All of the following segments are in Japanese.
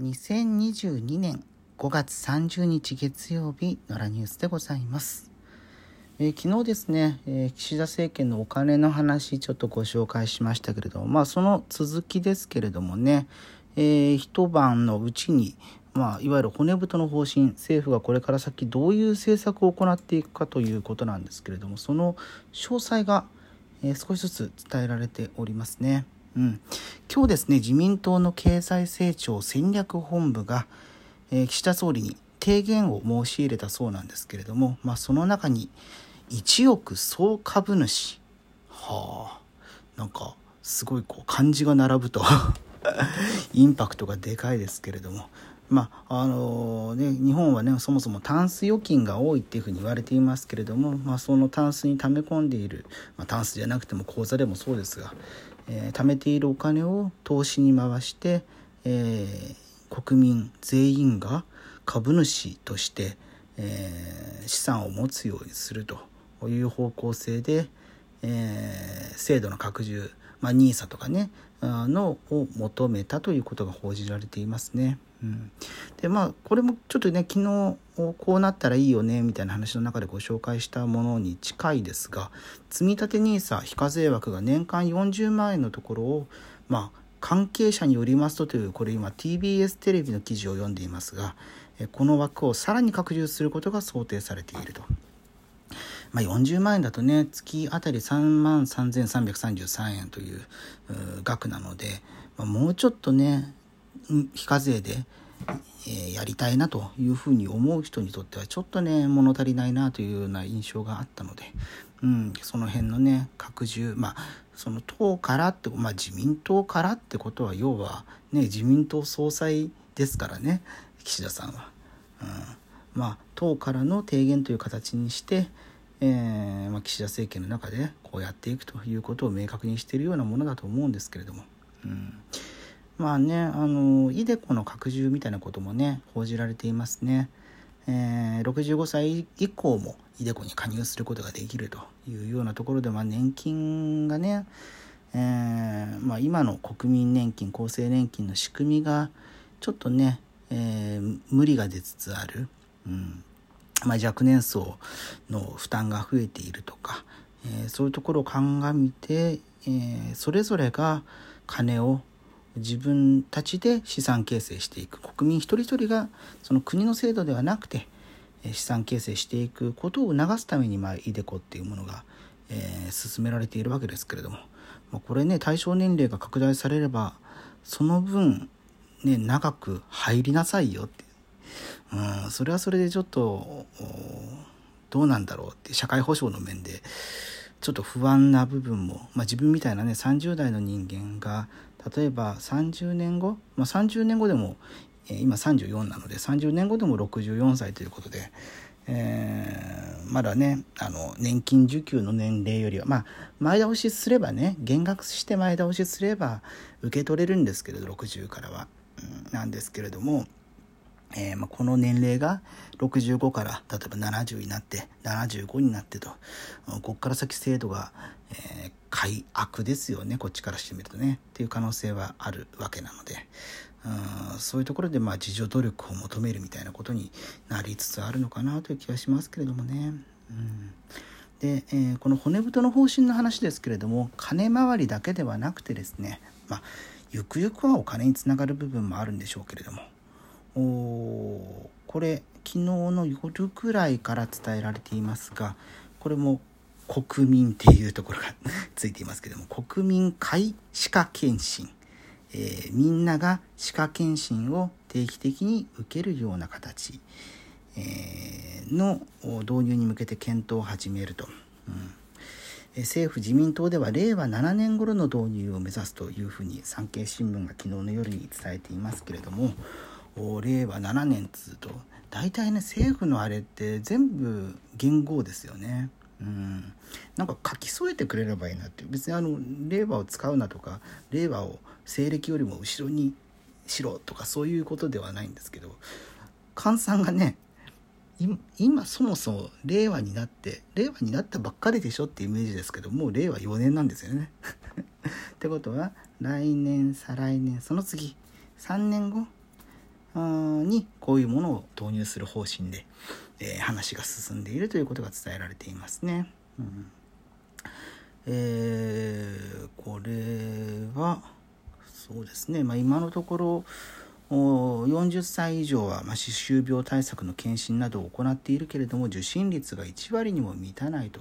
2022年5月30日月曜日のラニュースでございます。えー、昨日ですね、えー、岸田政権のお金の話ちょっとご紹介しましたけれども、まあその続きですけれどもね、えー、一晩のうちに、まあ、いわゆる骨太の方針、政府がこれから先どういう政策を行っていくかということなんですけれども、その詳細が、え、少しずつ伝えられておりますね。うん、今日ですね、自民党の経済成長戦略本部が、えー、岸田総理に提言を申し入れたそうなんですけれども、まあ、その中に1億総株主はあなんかすごいこう漢字が並ぶと インパクトがでかいですけれどもまああのね、日本はねそもそもタンス預金が多いっていうふうに言われていますけれども、まあ、そのタンスに溜め込んでいる、まあ、タンスじゃなくても口座でもそうですが、えー、貯めているお金を投資に回して、えー、国民全員が株主として、えー、資産を持つようにするという方向性で、え、制度の拡充、まあ、NISA とかねのを求めたということが報じられていますね。うん、でまあこれもちょっとね昨日こうなったらいいよねみたいな話の中でご紹介したものに近いですが積立 NISA 非課税枠が年間40万円のところをまあ関係者によりますとというこれ今 TBS テレビの記事を読んでいますがこの枠をさらに拡充することが想定されていると。まあ、40万円だとね月あたり3万3333円という額なので、まあ、もうちょっとね非課税で、えー、やりたいなというふうに思う人にとってはちょっとね物足りないなというような印象があったので、うん、その辺のね拡充まあその党からって、まあ、自民党からってことは要はね自民党総裁ですからね岸田さんは。うんまあ、党からの提言という形にして、えーまあ、岸田政権の中でこうやっていくということを明確にしているようなものだと思うんですけれども。うんまあね、あの、イデコの拡充みたいなこともね、報じられていますね。えー、65歳以降もイデコに加入することができるというようなところで、まあ、年金がね、えー、まあ、今の国民年金厚生年金の仕組みがちょっとね、えー、無理が出つつある、うんまあ、若年層の負担が増えているとか、えそういうところを鑑みて、えそれぞれが金を自分たちで資産形成していく。国民一人一人がその国の制度ではなくて資産形成していくことを促すために、まあ、イデコっていうものが、えー、進められているわけですけれども、まあ、これね対象年齢が拡大されればその分、ね、長く入りなさいよって、うん、それはそれでちょっとどうなんだろうって社会保障の面でちょっと不安な部分も、まあ、自分みたいなね30代の人間が例えば30年後、まあ、30年後でも、え、今34なので30年後でも64歳ということで、えー、まだねあの年金受給の年齢よりはまあ前倒しすればね減額して前倒しすれば受け取れるんですけれど60からは、うん、なんですけれども。えー、まあ、この年齢が65から例えば70になって75になってとここから先制度が、えー、快悪ですよね。こっちからしてみるとね。っていう可能性はあるわけなので。うんそういうところでまあ自助努力を求めるみたいなことになりつつあるのかなという気はしますけれどもね。うん。で、えー、この骨太の方針の話ですけれども金回りだけではなくてですねまあゆくゆくはお金につながる部分もあるんでしょうけれどもこれ昨日の夜くらいから伝えられていますがこれも国民っていうところが ついていますけども国民皆歯科検診、えー、みんなが歯科検診を定期的に受けるような形、えー、の導入に向けて検討を始めると、うん、政府自民党では令和7年頃の導入を目指すというふうに産経新聞が昨日の夜に伝えていますけれども令和7年っつうと大体ね政府のあれって全部元号ですよね。うん、なんか書き添えてくれればいいなって別にあの令和を使うなとか令和を西暦よりも後ろにしろとかそういうことではないんですけど菅さんがね今そもそも令和になって令和になったばっかりでしょっていうイメージですけどもう令和4年なんですよね。ってことは来年再来年その次3年後にこういうものを導入する方針で、えー、話が進んでいるということが伝えられていますね。うんえー、これはそうですね、まあ、今のところ40歳以上は、歯周病対策の検診などを行っているけれども受診率が1割にも満たないと。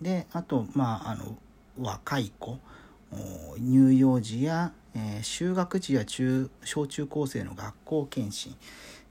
であとまああの若い子乳幼児や、えー、就学児や中小中高生の学校検診、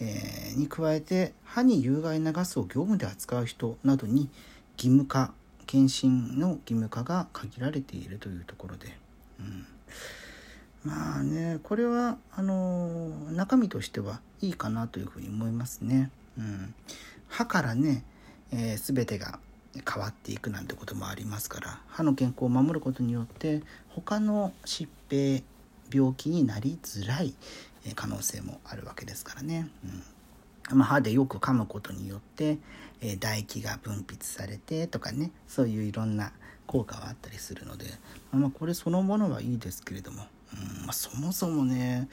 えー、に加えて歯に有害なガスを業務で扱う人などに義務化検診の義務化が限られているというところで、うん、まあねこれはあの中身としてはいいかなというふうに思いますね。うん、歯からね、えー、全てが変わっていくなんてこともありますから歯の健康を守ることによって他の疾病病気になりづらい可能性もあるわけですからね。うんまあ、歯でよく噛むことによって、えー、唾液が分泌されてとかねそういういろんな効果はあったりするので、まあ、これそのものはいいですけれども、うんまあ、そもそもね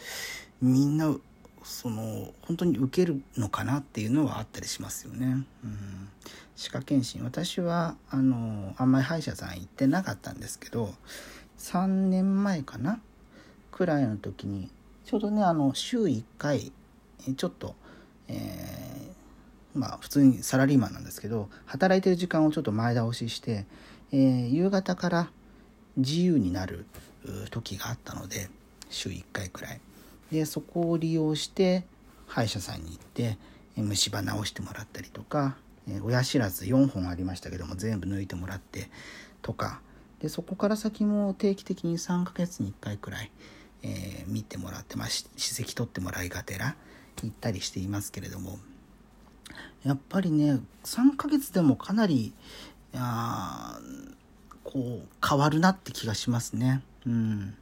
みんなその本当に受けるのかなっていうのはあったりしますよね。うん、歯科検診私はあのあんまり歯医者さん行ってなかったんですけど3年前かなくらいの時にちょうどねあの週1回ちょっと、えー、まあ普通にサラリーマンなんですけど働いてる時間をちょっと前倒しして、えー、夕方から自由になる時があったので週1回くらい。でそこを利用して歯医者さんに行って虫歯直してもらったりとか親知らず4本ありましたけども全部抜いてもらってとか。でそこから先も定期的に3ヶ月に1回くらい、えー、見てもらって、まあ、歯石 取ってもらいがてら行ったりしていますけれどもやっぱりね3ヶ月でもかなりあこう変わるなって気がしますね。うん、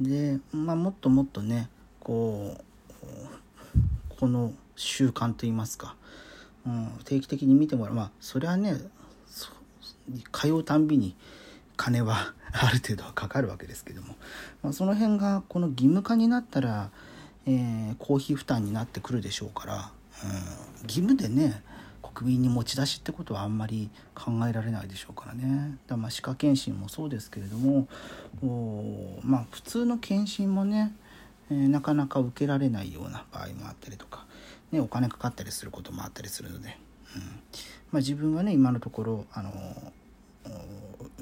で、まあ、もっともっとねこうこの習慣といいますかうん、定期的に見てもらうまあそれはね通うたんびに金は ある程度はかかるわけですけども、まあ、その辺がこの義務化になったら、えー、公費負担になってくるでしょうから、うん、義務でね国民に持ち出しってことはあんまり考えられないでしょうからね。だまあ歯科検診もそうですけれどもおまあ普通の検診もね、えー、なかなか受けられないような場合もあったりとかね、お金かかったりすることもあったりするので、うん。まあ、自分はね今のところあの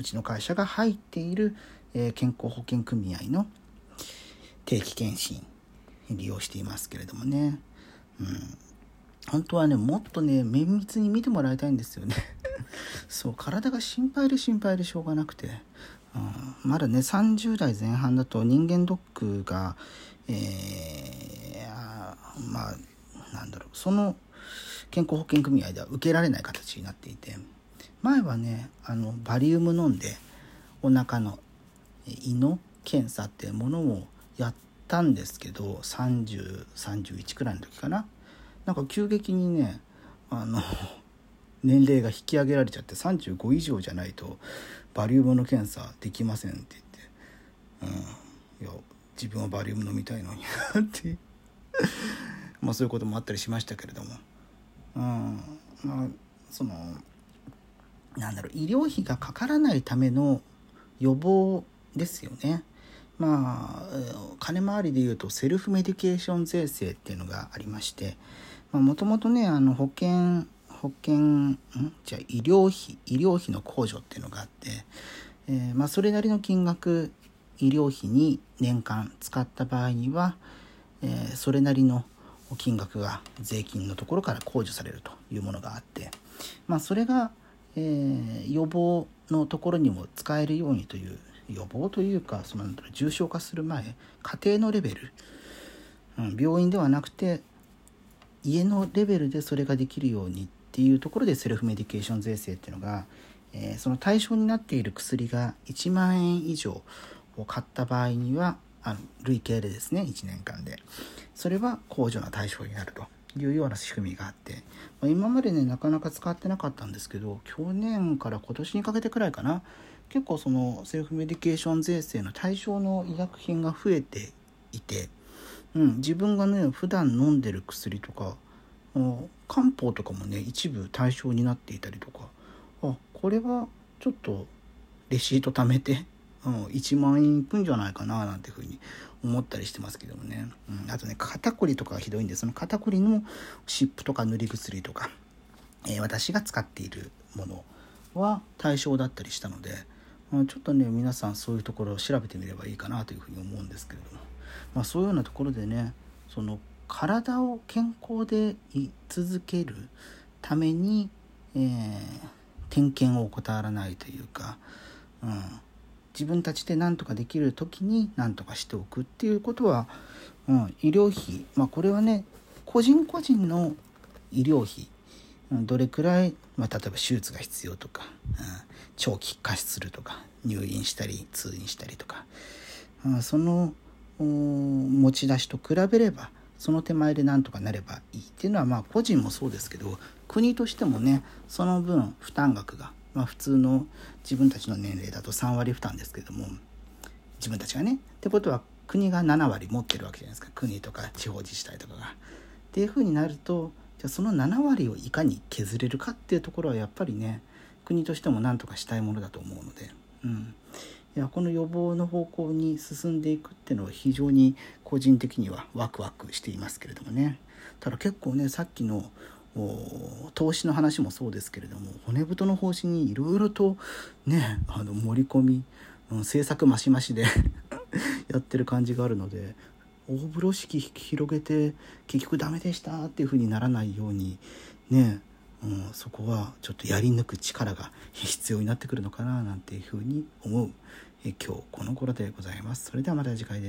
うちの会社が入っている、え、健康保険組合の定期検診利用していますけれどもね、うん、本当はねもっとね綿密に見てもらいたいんですよね。そう体が心配で心配でしょうがなくて、うん、まだね30代前半だと人間ドックがえー、まあなんだろう。その健康保険組合では受けられない形になっていて。前はねあのバリウム飲んでお腹の胃の検査っていうものをやったんですけど3031くらいの時かな。なんか急激にねあの 年齢が引き上げられちゃって35以上じゃないとバリウムの検査できませんって言って、うん、いや自分はバリウム飲みたいのにって。まあ、そういうこともあったりしましたけれども、うん。まあ、そのなんだろう医療費がかからないための予防ですよね。まあ金回りでいうとセルフメディケーション税制っていうのがありましてもともとねあの保険保険ん？じゃあ医療費医療費の控除っていうのがあって、えー、まあ、それなりの金額医療費に年間使った場合には、えー、それなりの金額が税金のところから控除されるというものがあって、まあ、それが、えー、予防のところにも使えるようにという予防というかその重症化する前家庭のレベル、うん、病院ではなくて家のレベルでそれができるようにっていうところでセルフメディケーション税制っていうのが、えー、その対象になっている薬が1万円以上を買った場合にはあの累計でですね1年間で。それは控除の対象になると。いうような仕組みがあって、ま、今までねなかなか使ってなかったんですけど去年から今年にかけてくらいかな結構そのセルフメディケーション税制の対象の医薬品が増えていて、うん、自分がね普段飲んでる薬とか漢方とかもね一部対象になっていたりとかあこれはちょっとレシート貯めて、うん、1万円いくんじゃないかななんていうふうに思ったりしてますけどもね、うん、あとね肩こりとかがひどいんでその肩こりの湿布とか塗り薬とか、えー、私が使っているものは対象だったりしたので、うん、ちょっとね皆さんそういうところを調べてみればいいかなというふうに思うんですけれども、まあ、そういうようなところでねその体を健康でい続けるために、えー、点検を怠らないというか、うん、自分たちで何とかできる時に何とかしておくっていうことは、うん、医療費、まあ、これはね個人個人の医療費どれくらい、まあ、例えば手術が必要とか、うん、長期化するとか入院したり通院したりとか、うん、その持ち出しと比べればその手前でなんとかなればいいっていうのはまあ個人もそうですけど国としてもねその分負担額が、まあ、普通の自分たちの年齢だと3割負担ですけども自分たちがねってことは国が7割持ってるわけじゃないですか。国とか地方自治体とかが。っていうふうになるとじゃあその7割をいかに削れるかっていうところはやっぱりね国としても何とかしたいものだと思うので、うん、いやこの予防の方向に進んでいくっていうのは非常に個人的にはワクワクしていますけれどもね。ただ結構ねさっきの投資の話もそうですけれども骨太の方針にいろいろとねあの盛り込み、うん、政策増し増しで やってる感じがあるので大風呂敷広げて結局ダメでしたっていう風にならないようにねうん、そこはちょっとやり抜く力が必要になってくるのかななんていうふうに思うえ今日この頃でございます。それではまた次回です。